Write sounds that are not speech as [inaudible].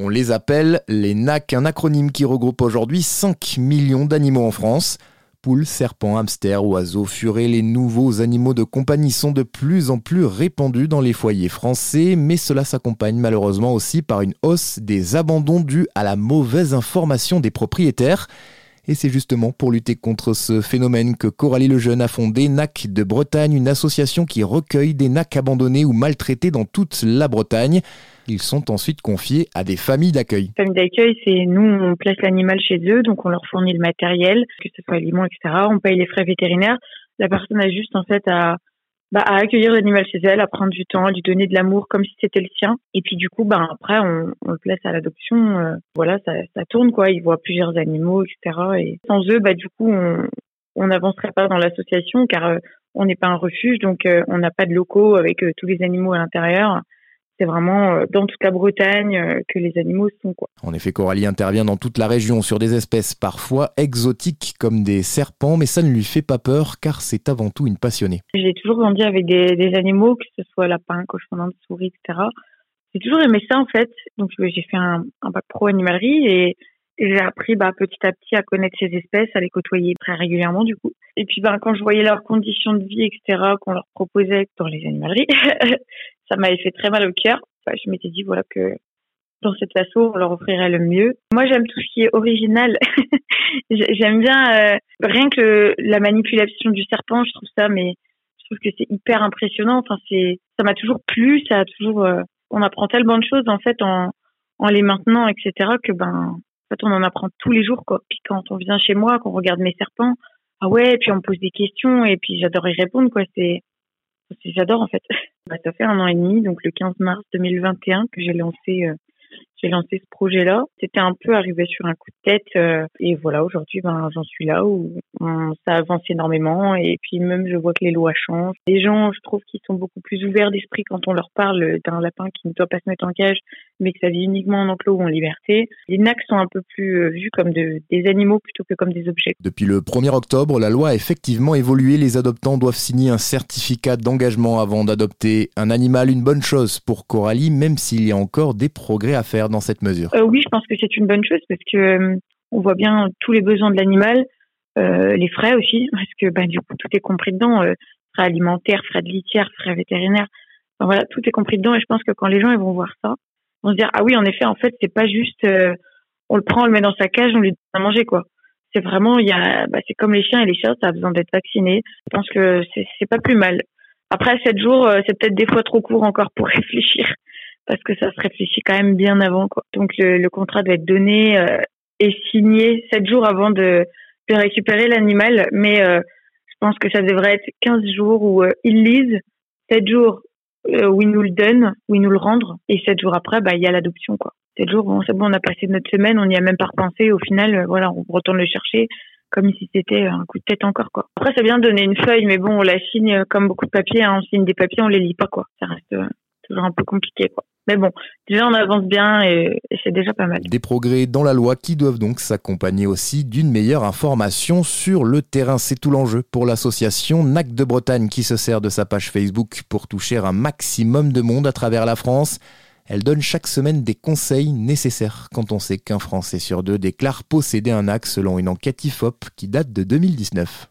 On les appelle les NAC, un acronyme qui regroupe aujourd'hui 5 millions d'animaux en France. Poules, serpents, hamsters, oiseaux, furets, les nouveaux animaux de compagnie sont de plus en plus répandus dans les foyers français, mais cela s'accompagne malheureusement aussi par une hausse des abandons dus à la mauvaise information des propriétaires. Et c'est justement pour lutter contre ce phénomène que Coralie Lejeune a fondé NAC de Bretagne, une association qui recueille des NAC abandonnés ou maltraités dans toute la Bretagne. Ils sont ensuite confiés à des familles d'accueil. Famille d'accueil, c'est nous, on place l'animal chez eux, donc on leur fournit le matériel, que ce soit aliments, etc. On paye les frais vétérinaires. La personne a juste en fait à bah, à accueillir l'animal chez elle, à prendre du temps, à lui donner de l'amour comme si c'était le sien. Et puis du coup, ben après, on, le place à l'adoption. Euh, voilà, ça, tourne quoi. Il voit plusieurs animaux, etc. Et sans eux, bah du coup, on on n'avancerait pas dans l'association car euh, on n'est pas un refuge, donc euh, on n'a pas de locaux avec tous les animaux à l'intérieur c'est vraiment euh, dans toute la Bretagne euh, que les animaux sont. Quoi. En effet, Coralie intervient dans toute la région sur des espèces parfois exotiques comme des serpents, mais ça ne lui fait pas peur car c'est avant tout une passionnée. J'ai toujours grandi avec des, animaux, que ce soit lapin, cochon souris, etc. J'ai toujours aimé ça en fait. Donc j'ai fait un, bac pro animalerie et j'ai appris bah, petit à petit à connaître ces espèces, à les côtoyer très régulièrement du coup. Et puis bah, quand je voyais leurs conditions de vie, etc., qu'on leur proposait dans les animaleries, [laughs] ça m'avait fait très mal au cœur. je m'étais dit voilà que dans cette façon, on leur offrirait le mieux. Moi, j'aime tout ce qui est original. [laughs] j'aime bien euh, rien que la manipulation du serpent. Je trouve ça, mais je trouve que c'est hyper impressionnant. Enfin, c'est ça m'a toujours plu. Ça a toujours, euh, on apprend tellement de choses en fait en en les maintenant, etc. Que ben, en fait, on en apprend tous les jours quoi. Puis quand on vient chez moi, qu'on regarde mes serpents, ah ouais, puis on me pose des questions et puis j'adore y répondre quoi. C'est J'adore en fait. [laughs] Bah, ça fait un an et demi, donc le 15 mars 2021 que j'ai lancé euh, j'ai lancé ce projet-là. C'était un peu arrivé sur un coup de tête euh, et voilà, aujourd'hui, ben, j'en suis là où ça avance énormément et puis même je vois que les lois changent. Les gens, je trouve qu'ils sont beaucoup plus ouverts d'esprit quand on leur parle d'un lapin qui ne doit pas se mettre en cage, mais que ça vit uniquement en enclos ou en liberté. Les NAC sont un peu plus euh, vus comme de, des animaux plutôt que comme des objets. Depuis le 1er octobre, la loi a effectivement évolué. Les adoptants doivent signer un certificat d'engagement avant d'adopter un animal. Une bonne chose pour Coralie, même s'il y a encore des progrès à faire dans cette mesure euh, Oui, je pense que c'est une bonne chose parce que euh, on voit bien tous les besoins de l'animal, euh, les frais aussi, [laughs] parce que bah, du coup tout est compris dedans, frais alimentaires, frais de litière, frais vétérinaires. Enfin, voilà, tout est compris dedans et je pense que quand les gens ils vont voir ça, vont se dire ah oui en effet en fait c'est pas juste on le prend, on le met dans sa cage, on lui donne à manger quoi. C'est vraiment il y a bah, c'est comme les chiens et les chats, ça a besoin d'être vacciné. Je pense que c'est pas plus mal. Après sept jours, c'est peut-être des fois trop court encore pour [laughs] réfléchir parce que ça se réfléchit quand même bien avant. Quoi. Donc le, le, contrat doit être donné euh, et signé sept jours avant de, de récupérer l'animal, mais euh, je pense que ça devrait être 15 jours où euh, ils lisent, sept jours où ils nous le donnent, où ils nous le rendent, et sept jours après, bah il y a l'adoption quoi. Sept jours, bon, c'est bon, on a passé notre semaine, on n'y a même pas repensé. Au final, voilà, on retourne le chercher comme si c'était un coup de tête encore quoi. Après, c'est bien de donner une feuille, mais bon, on la signe comme beaucoup de papiers. Hein. On signe des papiers, on les lit pas quoi. Ça reste toujours un peu compliqué quoi. Mais bon, déjà on avance bien et, c'est déjà pas mal. Des progrès dans la loi qui doivent donc s'accompagner aussi d'une meilleure information sur le terrain. C'est tout l'enjeu pour l'association NAC de Bretagne qui se sert de sa page Facebook pour toucher un maximum de monde à travers la France. Elle donne chaque semaine des conseils nécessaires quand on sait qu'un Français sur deux déclare posséder un NAC selon une enquête IFOP qui date de 2019.